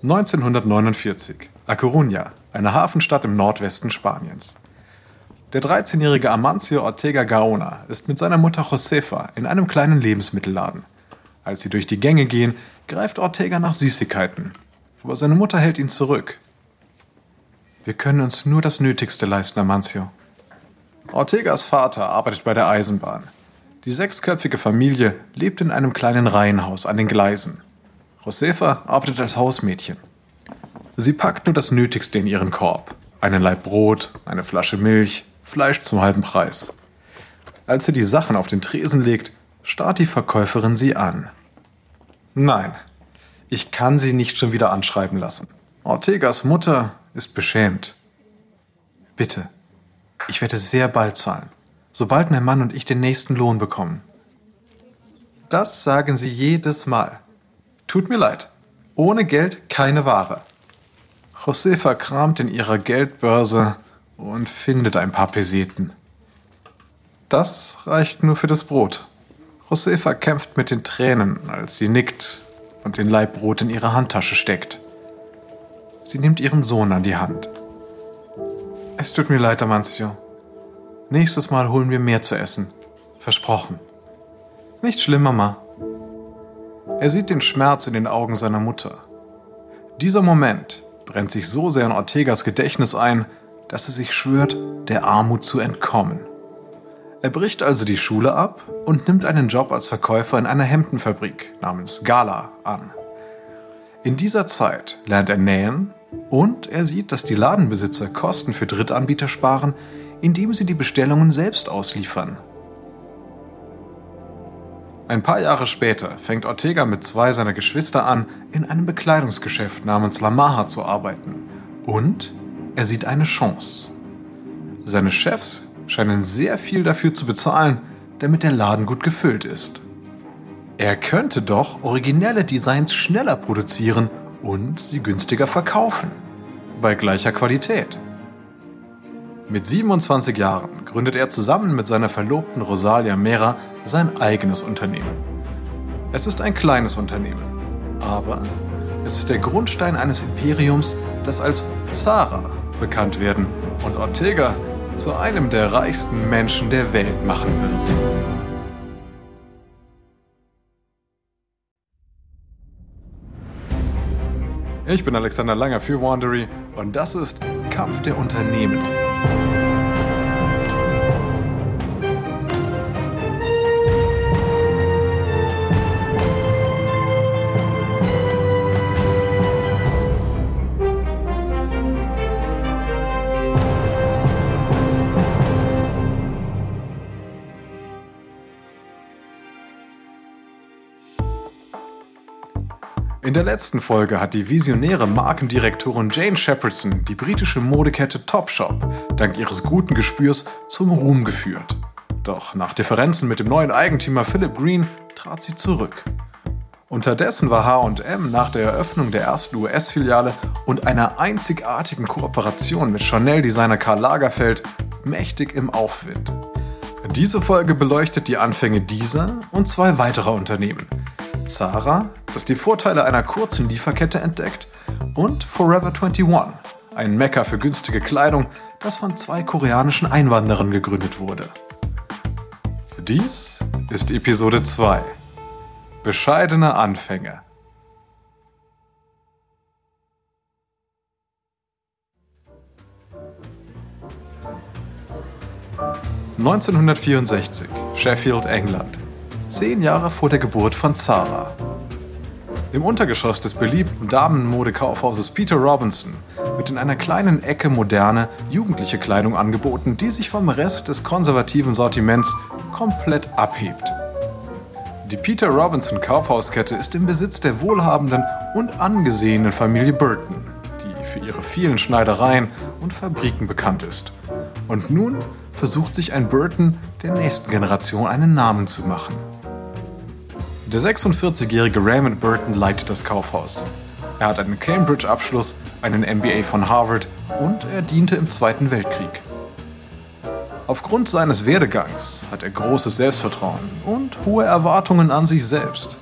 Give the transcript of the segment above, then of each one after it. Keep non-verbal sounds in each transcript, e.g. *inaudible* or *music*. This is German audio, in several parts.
1949. A Coruña, eine Hafenstadt im Nordwesten Spaniens. Der 13-jährige Amancio Ortega Gaona ist mit seiner Mutter Josefa in einem kleinen Lebensmittelladen. Als sie durch die Gänge gehen, greift Ortega nach Süßigkeiten. Aber seine Mutter hält ihn zurück. Wir können uns nur das Nötigste leisten, Amancio. Ortegas Vater arbeitet bei der Eisenbahn. Die sechsköpfige Familie lebt in einem kleinen Reihenhaus an den Gleisen. Josefa arbeitet als Hausmädchen. Sie packt nur das Nötigste in ihren Korb. Einen Laib Brot, eine Flasche Milch, Fleisch zum halben Preis. Als sie die Sachen auf den Tresen legt, starrt die Verkäuferin sie an. Nein, ich kann sie nicht schon wieder anschreiben lassen. Ortegas Mutter ist beschämt. Bitte, ich werde sehr bald zahlen, sobald mein Mann und ich den nächsten Lohn bekommen. Das sagen sie jedes Mal. Tut mir leid. Ohne Geld keine Ware. Josefa kramt in ihrer Geldbörse und findet ein paar Peseten. Das reicht nur für das Brot. Josefa kämpft mit den Tränen, als sie nickt und den Laib Brot in ihre Handtasche steckt. Sie nimmt ihren Sohn an die Hand. Es tut mir leid, Amancio. Nächstes Mal holen wir mehr zu essen. Versprochen. Nicht schlimm, Mama. Er sieht den Schmerz in den Augen seiner Mutter. Dieser Moment brennt sich so sehr in Ortegas Gedächtnis ein, dass er sich schwört, der Armut zu entkommen. Er bricht also die Schule ab und nimmt einen Job als Verkäufer in einer Hemdenfabrik namens Gala an. In dieser Zeit lernt er nähen und er sieht, dass die Ladenbesitzer Kosten für Drittanbieter sparen, indem sie die Bestellungen selbst ausliefern. Ein paar Jahre später fängt Ortega mit zwei seiner Geschwister an, in einem Bekleidungsgeschäft namens La Maha zu arbeiten. Und er sieht eine Chance. Seine Chefs scheinen sehr viel dafür zu bezahlen, damit der Laden gut gefüllt ist. Er könnte doch originelle Designs schneller produzieren und sie günstiger verkaufen. Bei gleicher Qualität. Mit 27 Jahren gründet er zusammen mit seiner Verlobten Rosalia Mera sein eigenes Unternehmen. Es ist ein kleines Unternehmen, aber es ist der Grundstein eines Imperiums, das als Zara bekannt werden und Ortega zu einem der reichsten Menschen der Welt machen wird. Ich bin Alexander Langer für Wandery und das ist Kampf der Unternehmen. '" der letzten Folge hat die visionäre Markendirektorin Jane Shepardson die britische Modekette Topshop dank ihres guten Gespürs zum Ruhm geführt. Doch nach Differenzen mit dem neuen Eigentümer Philip Green trat sie zurück. Unterdessen war HM nach der Eröffnung der ersten US-Filiale und einer einzigartigen Kooperation mit Chanel-Designer Karl Lagerfeld mächtig im Aufwind. Diese Folge beleuchtet die Anfänge dieser und zwei weiterer Unternehmen, Zara, das die Vorteile einer kurzen Lieferkette entdeckt, und Forever 21, ein Mecker für günstige Kleidung, das von zwei koreanischen Einwanderern gegründet wurde. Dies ist Episode 2. Bescheidene Anfänge. (1964) Sheffield, England zehn Jahre vor der Geburt von Zara. Im Untergeschoss des beliebten Damenmodekaufhauses Peter Robinson wird in einer kleinen Ecke moderne, jugendliche Kleidung angeboten, die sich vom Rest des konservativen Sortiments komplett abhebt. Die Peter Robinson Kaufhauskette ist im Besitz der wohlhabenden und angesehenen Familie Burton, die für ihre vielen Schneidereien und Fabriken bekannt ist. Und nun versucht sich ein Burton der nächsten Generation einen Namen zu machen. Der 46-jährige Raymond Burton leitet das Kaufhaus. Er hat einen Cambridge-Abschluss, einen MBA von Harvard und er diente im Zweiten Weltkrieg. Aufgrund seines Werdegangs hat er großes Selbstvertrauen und hohe Erwartungen an sich selbst.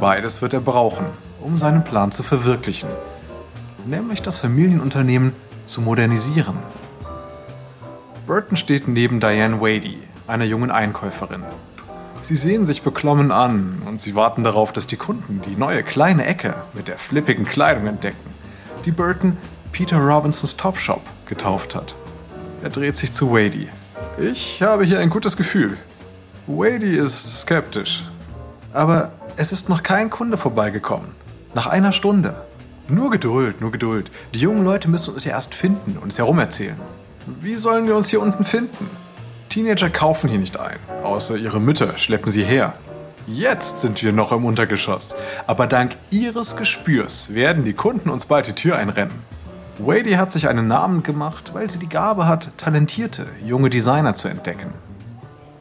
Beides wird er brauchen, um seinen Plan zu verwirklichen. nämlich das Familienunternehmen zu modernisieren. Burton steht neben Diane Wady, einer jungen Einkäuferin. Sie sehen sich beklommen an und sie warten darauf, dass die Kunden die neue kleine Ecke mit der flippigen Kleidung entdecken, die Burton Peter Robinsons Topshop getauft hat. Er dreht sich zu Wady. Ich habe hier ein gutes Gefühl. Wady ist skeptisch. Aber es ist noch kein Kunde vorbeigekommen. Nach einer Stunde. Nur Geduld, nur Geduld. Die jungen Leute müssen uns ja erst finden und es herumerzählen. Wie sollen wir uns hier unten finden? Teenager kaufen hier nicht ein, außer ihre Mütter schleppen sie her. Jetzt sind wir noch im Untergeschoss, aber dank ihres Gespürs werden die Kunden uns bald die Tür einrennen. Wady hat sich einen Namen gemacht, weil sie die Gabe hat, talentierte, junge Designer zu entdecken.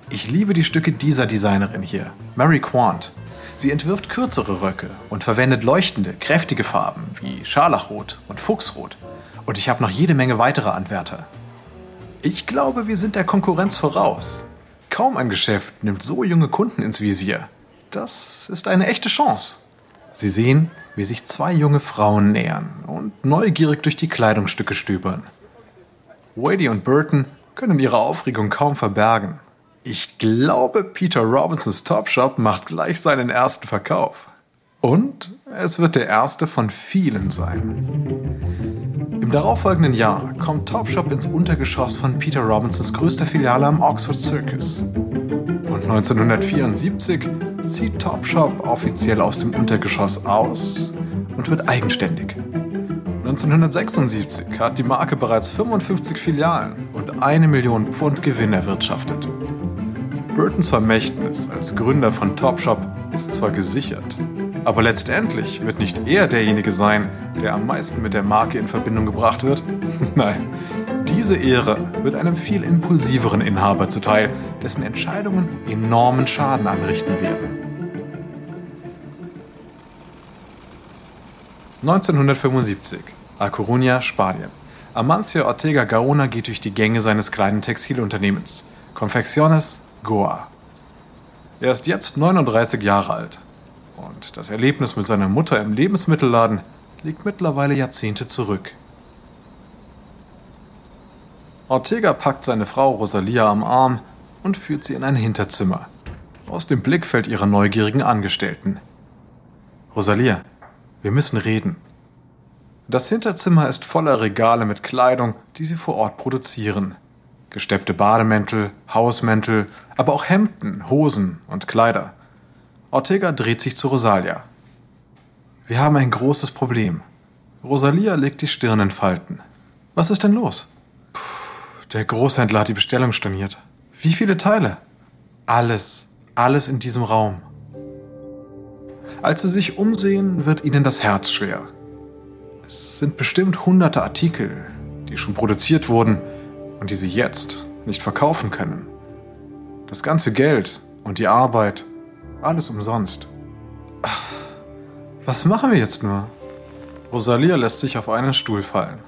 Ich liebe die Stücke dieser Designerin hier, Mary Quant. Sie entwirft kürzere Röcke und verwendet leuchtende, kräftige Farben wie Scharlachrot und Fuchsrot. Und ich habe noch jede Menge weitere Anwärter. Ich glaube, wir sind der Konkurrenz voraus. Kaum ein Geschäft nimmt so junge Kunden ins Visier. Das ist eine echte Chance. Sie sehen, wie sich zwei junge Frauen nähern und neugierig durch die Kleidungsstücke stöbern. Wady und Burton können ihre Aufregung kaum verbergen. Ich glaube, Peter Robinsons Topshop macht gleich seinen ersten Verkauf. Und es wird der erste von vielen sein. Im darauffolgenden Jahr kommt Topshop ins Untergeschoss von Peter Robinsons größter Filiale am Oxford Circus. Und 1974 zieht Topshop offiziell aus dem Untergeschoss aus und wird eigenständig. 1976 hat die Marke bereits 55 Filialen und eine Million Pfund Gewinn erwirtschaftet. Burtons Vermächtnis als Gründer von Topshop ist zwar gesichert, aber letztendlich wird nicht er derjenige sein, der am meisten mit der Marke in Verbindung gebracht wird. *laughs* Nein, diese Ehre wird einem viel impulsiveren Inhaber zuteil, dessen Entscheidungen enormen Schaden anrichten werden. 1975, A Coruña, Spanien. Amancio Ortega Gaona geht durch die Gänge seines kleinen Textilunternehmens, Confecciones Goa. Er ist jetzt 39 Jahre alt und das Erlebnis mit seiner Mutter im Lebensmittelladen liegt mittlerweile Jahrzehnte zurück. Ortega packt seine Frau Rosalia am Arm und führt sie in ein Hinterzimmer. Aus dem Blickfeld ihrer neugierigen Angestellten. Rosalia, wir müssen reden. Das Hinterzimmer ist voller Regale mit Kleidung, die sie vor Ort produzieren. Gesteppte Bademäntel, Hausmäntel, aber auch Hemden, Hosen und Kleider. Ortega dreht sich zu Rosalia. Wir haben ein großes Problem. Rosalia legt die Stirn in Falten. Was ist denn los? Puh, der Großhändler hat die Bestellung storniert. Wie viele Teile? Alles, alles in diesem Raum. Als sie sich umsehen, wird ihnen das Herz schwer. Es sind bestimmt hunderte Artikel, die schon produziert wurden und die sie jetzt nicht verkaufen können. Das ganze Geld und die Arbeit alles umsonst. Ach, was machen wir jetzt nur? Rosalia lässt sich auf einen Stuhl fallen.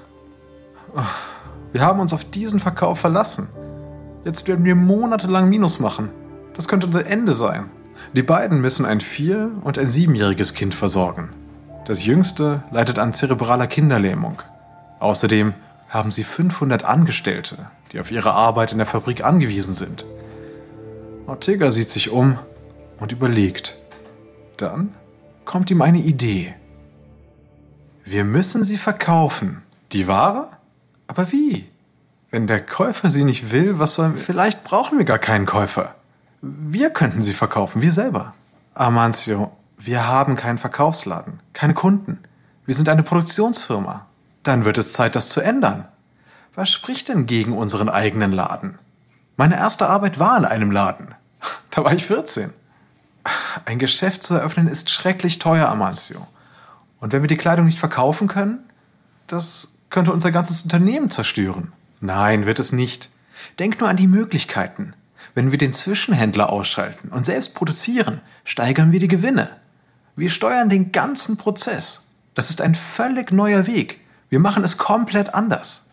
Wir haben uns auf diesen Verkauf verlassen. Jetzt werden wir monatelang Minus machen. Das könnte unser Ende sein. Die beiden müssen ein vier- und ein siebenjähriges Kind versorgen. Das jüngste leidet an zerebraler Kinderlähmung. Außerdem haben sie 500 Angestellte, die auf ihre Arbeit in der Fabrik angewiesen sind. Ortega sieht sich um und überlegt. Dann kommt ihm eine Idee. Wir müssen sie verkaufen. Die Ware? Aber wie? Wenn der Käufer sie nicht will, was sollen wir? Vielleicht brauchen wir gar keinen Käufer. Wir könnten sie verkaufen, wir selber. Amancio, wir haben keinen Verkaufsladen, keine Kunden. Wir sind eine Produktionsfirma. Dann wird es Zeit, das zu ändern. Was spricht denn gegen unseren eigenen Laden? Meine erste Arbeit war in einem Laden. *laughs* Da war ich 14. Ein Geschäft zu eröffnen ist schrecklich teuer, Amancio. Und wenn wir die Kleidung nicht verkaufen können, das könnte unser ganzes Unternehmen zerstören. Nein, wird es nicht. Denk nur an die Möglichkeiten. Wenn wir den Zwischenhändler ausschalten und selbst produzieren, steigern wir die Gewinne. Wir steuern den ganzen Prozess. Das ist ein völlig neuer Weg. Wir machen es komplett anders.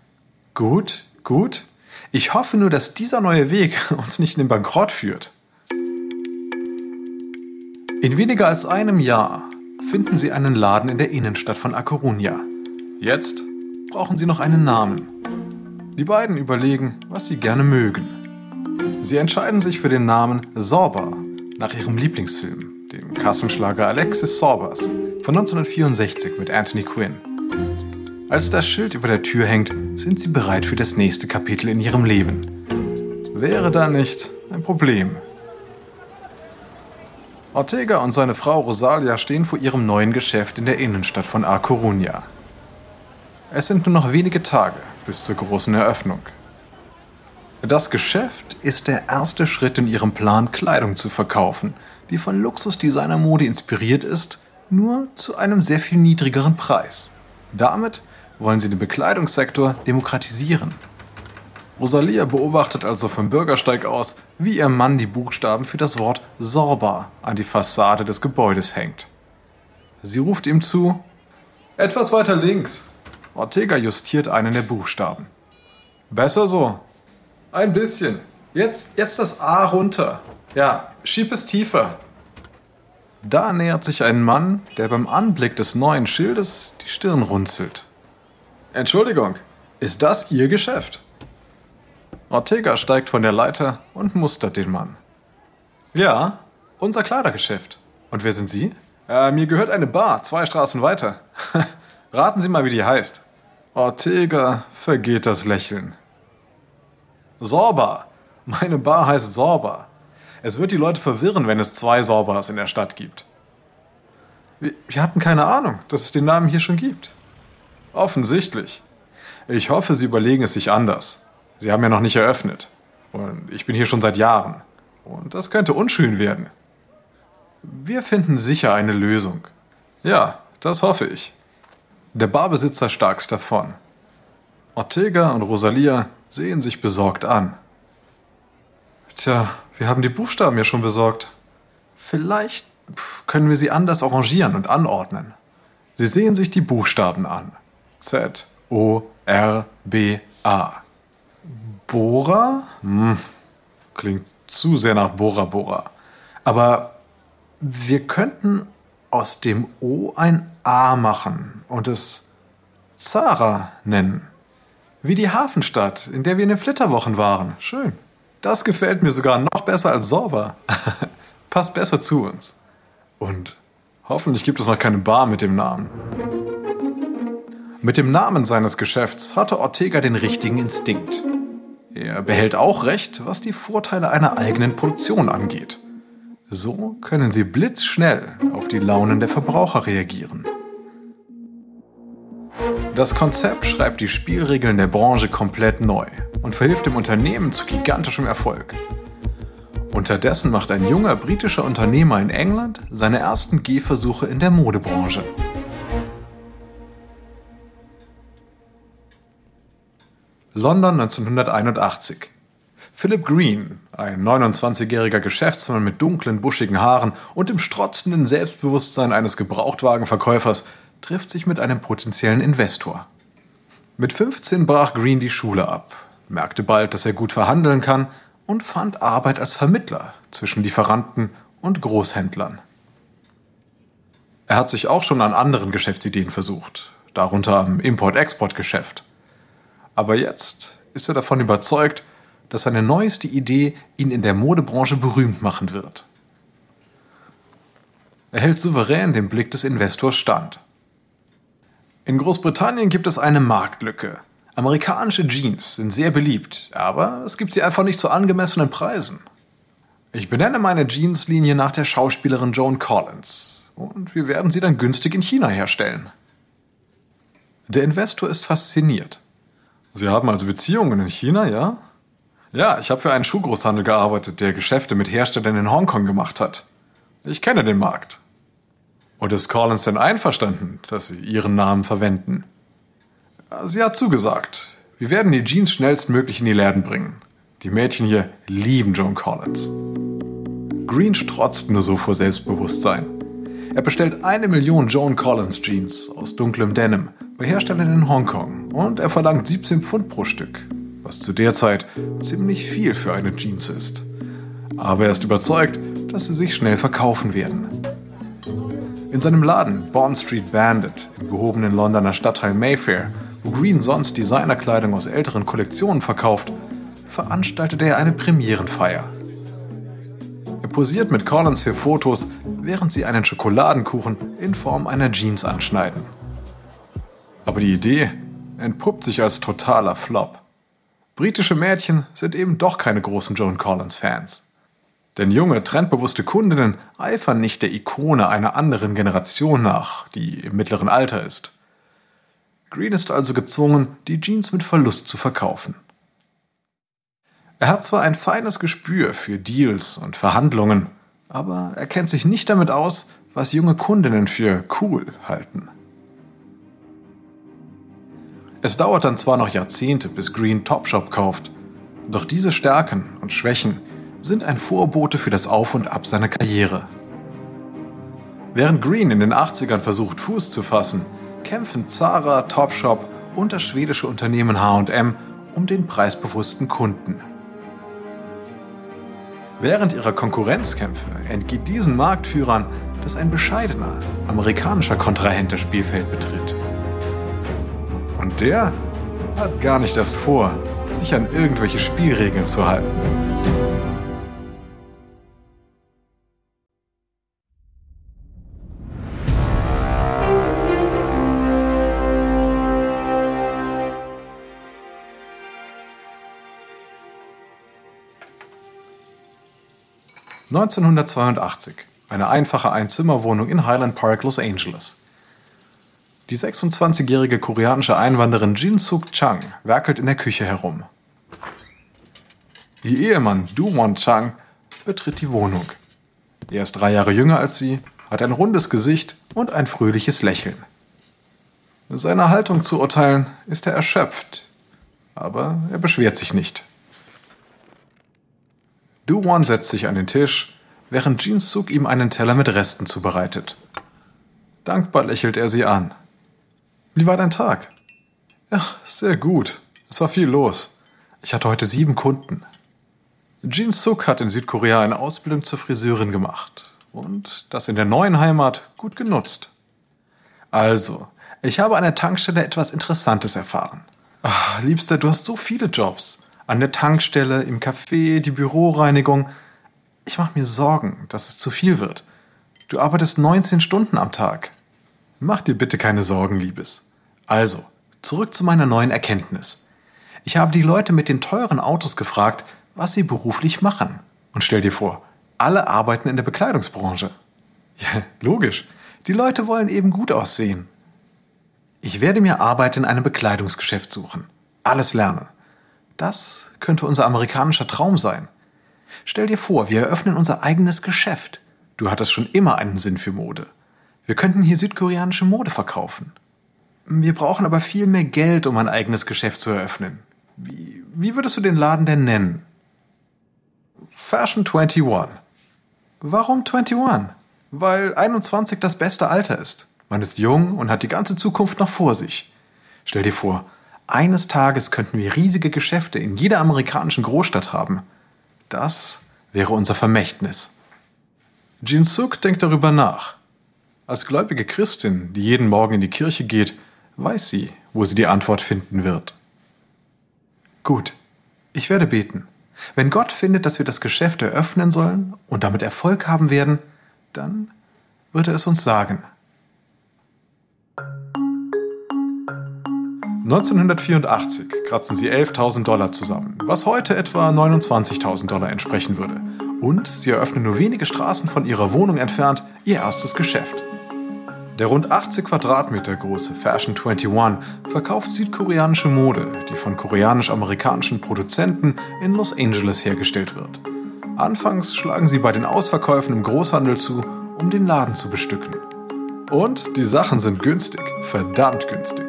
Gut, gut. Ich hoffe nur, dass dieser neue Weg *laughs* uns nicht in den Bankrott führt. In weniger als einem Jahr finden sie einen Laden in der Innenstadt von A Coruña. Jetzt brauchen sie noch einen Namen. Die beiden überlegen, was sie gerne mögen. Sie entscheiden sich für den Namen Sorba nach ihrem Lieblingsfilm, dem Kassenschlager Alexis Sorbas von 1964 mit Anthony Quinn. Als das Schild über der Tür hängt, sind sie bereit für das nächste Kapitel in ihrem Leben. Wäre da nicht ein Problem? Ortega und seine Frau Rosalia stehen vor ihrem neuen Geschäft in der Innenstadt von A Coruña. Es sind nur noch wenige Tage bis zur großen Eröffnung. Das Geschäft ist der erste Schritt in ihrem Plan, Kleidung zu verkaufen, die von Luxusdesignermode inspiriert ist, nur zu einem sehr viel niedrigeren Preis. Damit wollen sie den Bekleidungssektor demokratisieren. Rosalia beobachtet also vom Bürgersteig aus, wie ihr Mann die Buchstaben für das Wort Sorba an die Fassade des Gebäudes hängt. Sie ruft ihm zu, etwas weiter links. Ortega justiert einen der Buchstaben. Besser so. Ein bisschen. Jetzt, jetzt das A runter. Ja, schieb es tiefer. Da nähert sich ein Mann, der beim Anblick des neuen Schildes die Stirn runzelt. Entschuldigung, ist das Ihr Geschäft? Ortega steigt von der Leiter und mustert den Mann. Ja, unser Kleidergeschäft. Und wer sind Sie? Äh, mir gehört eine Bar, zwei Straßen weiter. *laughs* Raten Sie mal, wie die heißt. Ortega vergeht das Lächeln. Sorba. Meine Bar heißt Sorba. Es wird die Leute verwirren, wenn es zwei Sorbas in der Stadt gibt. Wir, wir hatten keine Ahnung, dass es den Namen hier schon gibt. Offensichtlich. Ich hoffe, Sie überlegen es sich anders. Sie haben ja noch nicht eröffnet. Und ich bin hier schon seit Jahren. Und das könnte unschön werden. Wir finden sicher eine Lösung. Ja, das hoffe ich. Der Barbesitzer starkst davon. Ortega und Rosalia sehen sich besorgt an. Tja, wir haben die Buchstaben ja schon besorgt. Vielleicht können wir sie anders arrangieren und anordnen. Sie sehen sich die Buchstaben an. Z, O, R, B, A. Bora? Hm, klingt zu sehr nach Bora Bora. Aber wir könnten aus dem O ein A machen und es Zara nennen. Wie die Hafenstadt, in der wir in den Flitterwochen waren. Schön. Das gefällt mir sogar noch besser als Sorba. *laughs* Passt besser zu uns. Und hoffentlich gibt es noch keine Bar mit dem Namen. Mit dem Namen seines Geschäfts hatte Ortega den richtigen Instinkt. Er behält auch recht, was die Vorteile einer eigenen Produktion angeht. So können sie blitzschnell auf die Launen der Verbraucher reagieren. Das Konzept schreibt die Spielregeln der Branche komplett neu und verhilft dem Unternehmen zu gigantischem Erfolg. Unterdessen macht ein junger britischer Unternehmer in England seine ersten Gehversuche in der Modebranche. London 1981. Philip Green, ein 29-jähriger Geschäftsmann mit dunklen, buschigen Haaren und dem strotzenden Selbstbewusstsein eines Gebrauchtwagenverkäufers, trifft sich mit einem potenziellen Investor. Mit 15 brach Green die Schule ab, merkte bald, dass er gut verhandeln kann und fand Arbeit als Vermittler zwischen Lieferanten und Großhändlern. Er hat sich auch schon an anderen Geschäftsideen versucht, darunter am Import-Export-Geschäft. Aber jetzt ist er davon überzeugt, dass seine neueste Idee ihn in der Modebranche berühmt machen wird. Er hält souverän dem Blick des Investors stand. In Großbritannien gibt es eine Marktlücke. Amerikanische Jeans sind sehr beliebt, aber es gibt sie einfach nicht zu angemessenen Preisen. Ich benenne meine Jeanslinie nach der Schauspielerin Joan Collins und wir werden sie dann günstig in China herstellen. Der Investor ist fasziniert. Sie haben also Beziehungen in China, ja? Ja, ich habe für einen Schuhgroßhandel gearbeitet, der Geschäfte mit Herstellern in Hongkong gemacht hat. Ich kenne den Markt. Und ist Collins denn einverstanden, dass Sie Ihren Namen verwenden? Sie hat zugesagt. Wir werden die Jeans schnellstmöglich in die Läden bringen. Die Mädchen hier lieben Joan Collins. Green strotzt nur so vor Selbstbewusstsein. Er bestellt eine Million Joan Collins Jeans aus dunklem Denim bei Herstellern in Hongkong und er verlangt 17 Pfund pro Stück was zu der Zeit ziemlich viel für eine Jeans ist. Aber er ist überzeugt, dass sie sich schnell verkaufen werden. In seinem Laden Bond Street Bandit im gehobenen Londoner Stadtteil Mayfair, wo Green sonst Designerkleidung aus älteren Kollektionen verkauft, veranstaltete er eine Premierenfeier. Er posiert mit Collins für Fotos, während sie einen Schokoladenkuchen in Form einer Jeans anschneiden. Aber die Idee entpuppt sich als totaler Flop. Britische Mädchen sind eben doch keine großen Joan Collins-Fans. Denn junge, trendbewusste Kundinnen eifern nicht der Ikone einer anderen Generation nach, die im mittleren Alter ist. Green ist also gezwungen, die Jeans mit Verlust zu verkaufen. Er hat zwar ein feines Gespür für Deals und Verhandlungen, aber er kennt sich nicht damit aus, was junge Kundinnen für cool halten. Es dauert dann zwar noch Jahrzehnte, bis Green Topshop kauft, doch diese Stärken und Schwächen sind ein Vorbote für das Auf und Ab seiner Karriere. Während Green in den 80ern versucht, Fuß zu fassen, kämpfen Zara, Topshop und das schwedische Unternehmen HM um den preisbewussten Kunden. Während ihrer Konkurrenzkämpfe entgeht diesen Marktführern, dass ein bescheidener amerikanischer Kontrahent das Spielfeld betritt. Und der hat gar nicht erst vor, sich an irgendwelche Spielregeln zu halten. 1982. Eine einfache Einzimmerwohnung in Highland Park, Los Angeles. Die 26-jährige koreanische Einwanderin Jin Suk Chang werkelt in der Küche herum. Ihr Ehemann Du Won Chang betritt die Wohnung. Er ist drei Jahre jünger als sie, hat ein rundes Gesicht und ein fröhliches Lächeln. Seiner Haltung zu urteilen ist er erschöpft, aber er beschwert sich nicht. Du-Won setzt sich an den Tisch, während Jin-Suk ihm einen Teller mit Resten zubereitet. Dankbar lächelt er sie an. Wie war dein Tag? Ja, sehr gut. Es war viel los. Ich hatte heute sieben Kunden. Jin Suk hat in Südkorea eine Ausbildung zur Friseurin gemacht und das in der neuen Heimat gut genutzt. Also, ich habe an der Tankstelle etwas Interessantes erfahren. Ach, Liebster, du hast so viele Jobs an der Tankstelle, im Café, die Büroreinigung. Ich mache mir Sorgen, dass es zu viel wird. Du arbeitest 19 Stunden am Tag. Mach dir bitte keine Sorgen, Liebes. Also, zurück zu meiner neuen Erkenntnis. Ich habe die Leute mit den teuren Autos gefragt, was sie beruflich machen. Und stell dir vor, alle arbeiten in der Bekleidungsbranche. Ja, logisch. Die Leute wollen eben gut aussehen. Ich werde mir Arbeit in einem Bekleidungsgeschäft suchen. Alles lernen. Das könnte unser amerikanischer Traum sein. Stell dir vor, wir eröffnen unser eigenes Geschäft. Du hattest schon immer einen Sinn für Mode. Wir könnten hier südkoreanische Mode verkaufen. Wir brauchen aber viel mehr Geld, um ein eigenes Geschäft zu eröffnen. Wie, wie würdest du den Laden denn nennen? Fashion 21. Warum 21? Weil 21 das beste Alter ist. Man ist jung und hat die ganze Zukunft noch vor sich. Stell dir vor, eines Tages könnten wir riesige Geschäfte in jeder amerikanischen Großstadt haben. Das wäre unser Vermächtnis. Jin Suk denkt darüber nach. Als gläubige Christin, die jeden Morgen in die Kirche geht, weiß sie, wo sie die Antwort finden wird. Gut, ich werde beten. Wenn Gott findet, dass wir das Geschäft eröffnen sollen und damit Erfolg haben werden, dann wird er es uns sagen. 1984 kratzen sie 11.000 Dollar zusammen, was heute etwa 29.000 Dollar entsprechen würde. Und sie eröffnen nur wenige Straßen von ihrer Wohnung entfernt ihr erstes Geschäft. Der rund 80 Quadratmeter große Fashion 21 verkauft südkoreanische Mode, die von koreanisch-amerikanischen Produzenten in Los Angeles hergestellt wird. Anfangs schlagen sie bei den Ausverkäufen im Großhandel zu, um den Laden zu bestücken. Und die Sachen sind günstig, verdammt günstig.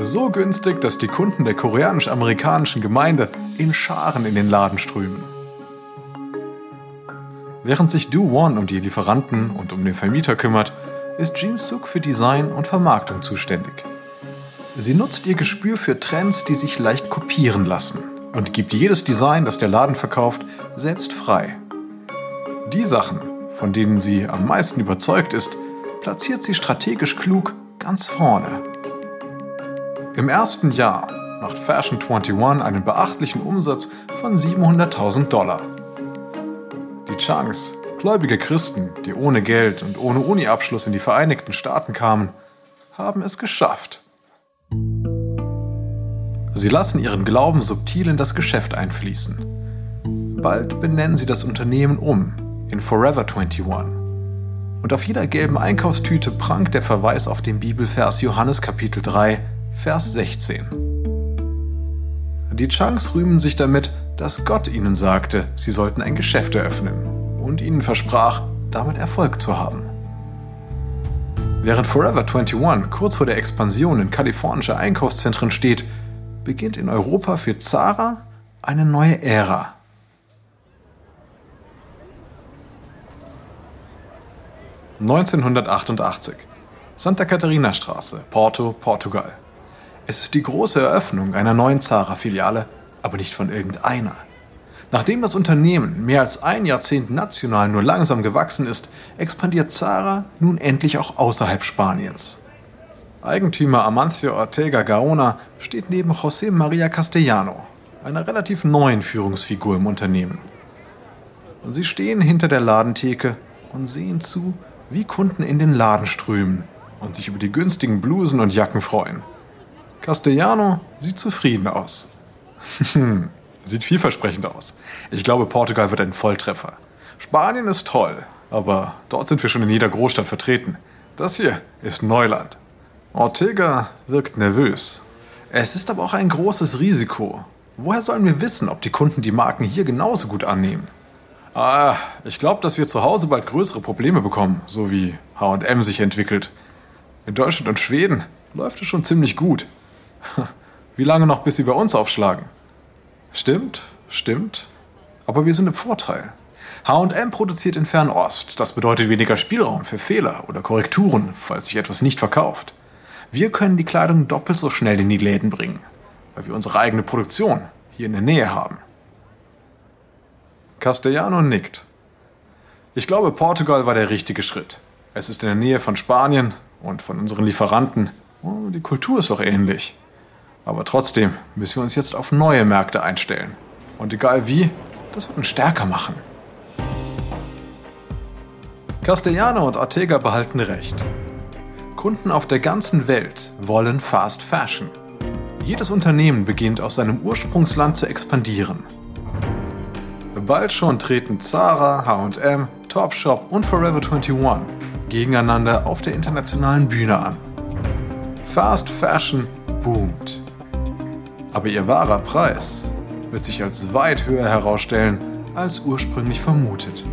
So günstig, dass die Kunden der koreanisch-amerikanischen Gemeinde in Scharen in den Laden strömen. Während sich Do Won um die Lieferanten und um den Vermieter kümmert, ist Jin Suk für Design und Vermarktung zuständig. Sie nutzt ihr Gespür für Trends, die sich leicht kopieren lassen und gibt jedes Design, das der Laden verkauft, selbst frei. Die Sachen, von denen sie am meisten überzeugt ist, platziert sie strategisch klug ganz vorne. Im ersten Jahr macht Fashion 21 einen beachtlichen Umsatz von 700.000 Dollar. Die Chunks, gläubige Christen, die ohne Geld und ohne Uni-Abschluss in die Vereinigten Staaten kamen, haben es geschafft. Sie lassen ihren Glauben subtil in das Geschäft einfließen. Bald benennen sie das Unternehmen um in Forever 21. Und auf jeder gelben Einkaufstüte prangt der Verweis auf den Bibelvers Johannes Kapitel 3, Vers 16. Die Chunks rühmen sich damit, dass Gott ihnen sagte, sie sollten ein Geschäft eröffnen und ihnen versprach, damit Erfolg zu haben. Während Forever 21 kurz vor der Expansion in kalifornische Einkaufszentren steht, beginnt in Europa für Zara eine neue Ära. (1988) Santa Catarina Straße, Porto, Portugal. Es ist die große Eröffnung einer neuen Zara-Filiale, aber nicht von irgendeiner. Nachdem das Unternehmen mehr als ein Jahrzehnt national nur langsam gewachsen ist, expandiert Zara nun endlich auch außerhalb Spaniens. Eigentümer Amancio Ortega Gaona steht neben José María Castellano, einer relativ neuen Führungsfigur im Unternehmen. Sie stehen hinter der Ladentheke und sehen zu, wie Kunden in den Laden strömen und sich über die günstigen Blusen und Jacken freuen. Castellano sieht zufrieden aus. *laughs* sieht vielversprechend aus. Ich glaube, Portugal wird ein Volltreffer. Spanien ist toll, aber dort sind wir schon in jeder Großstadt vertreten. Das hier ist Neuland. Ortega wirkt nervös. Es ist aber auch ein großes Risiko. Woher sollen wir wissen, ob die Kunden die Marken hier genauso gut annehmen? Ah, ich glaube, dass wir zu Hause bald größere Probleme bekommen, so wie HM sich entwickelt. In Deutschland und Schweden läuft es schon ziemlich gut. *laughs* Wie lange noch, bis sie bei uns aufschlagen? Stimmt, stimmt. Aber wir sind im Vorteil. HM produziert in Fernost. Das bedeutet weniger Spielraum für Fehler oder Korrekturen, falls sich etwas nicht verkauft. Wir können die Kleidung doppelt so schnell in die Läden bringen, weil wir unsere eigene Produktion hier in der Nähe haben. Castellano nickt. Ich glaube, Portugal war der richtige Schritt. Es ist in der Nähe von Spanien und von unseren Lieferanten. Oh, die Kultur ist doch ähnlich. Aber trotzdem müssen wir uns jetzt auf neue Märkte einstellen. Und egal wie, das wird uns stärker machen. Castellano und Ortega behalten recht. Kunden auf der ganzen Welt wollen Fast Fashion. Jedes Unternehmen beginnt aus seinem Ursprungsland zu expandieren. Bald schon treten Zara, HM, Topshop und Forever 21 gegeneinander auf der internationalen Bühne an. Fast Fashion boomt. Aber ihr wahrer Preis wird sich als weit höher herausstellen als ursprünglich vermutet.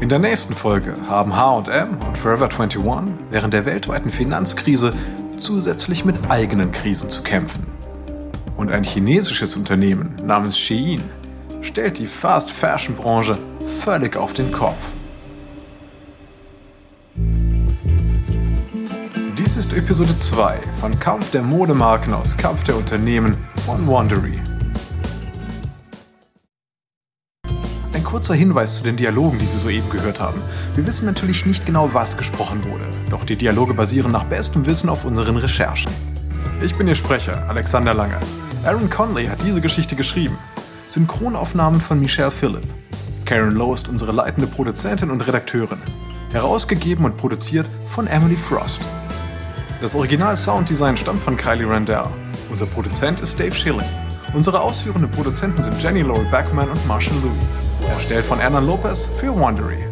In der nächsten Folge haben HM und Forever 21 während der weltweiten Finanzkrise zusätzlich mit eigenen Krisen zu kämpfen. Und ein chinesisches Unternehmen namens Shein stellt die Fast Fashion Branche völlig auf den Kopf. Dies ist Episode 2 von Kampf der Modemarken aus Kampf der Unternehmen von Wandery. kurzer Hinweis zu den Dialogen, die Sie soeben gehört haben. Wir wissen natürlich nicht genau, was gesprochen wurde, doch die Dialoge basieren nach bestem Wissen auf unseren Recherchen. Ich bin Ihr Sprecher, Alexander Lange. Aaron Conley hat diese Geschichte geschrieben. Synchronaufnahmen von Michelle Phillip. Karen Lowe ist unsere leitende Produzentin und Redakteurin. Herausgegeben und produziert von Emily Frost. Das Original-Sounddesign stammt von Kylie Randell. Unser Produzent ist Dave Schilling. Unsere ausführenden Produzenten sind Jenny Laurel Backman und Marshall Louis. Erstellt von Ernan Lopez für Wondery.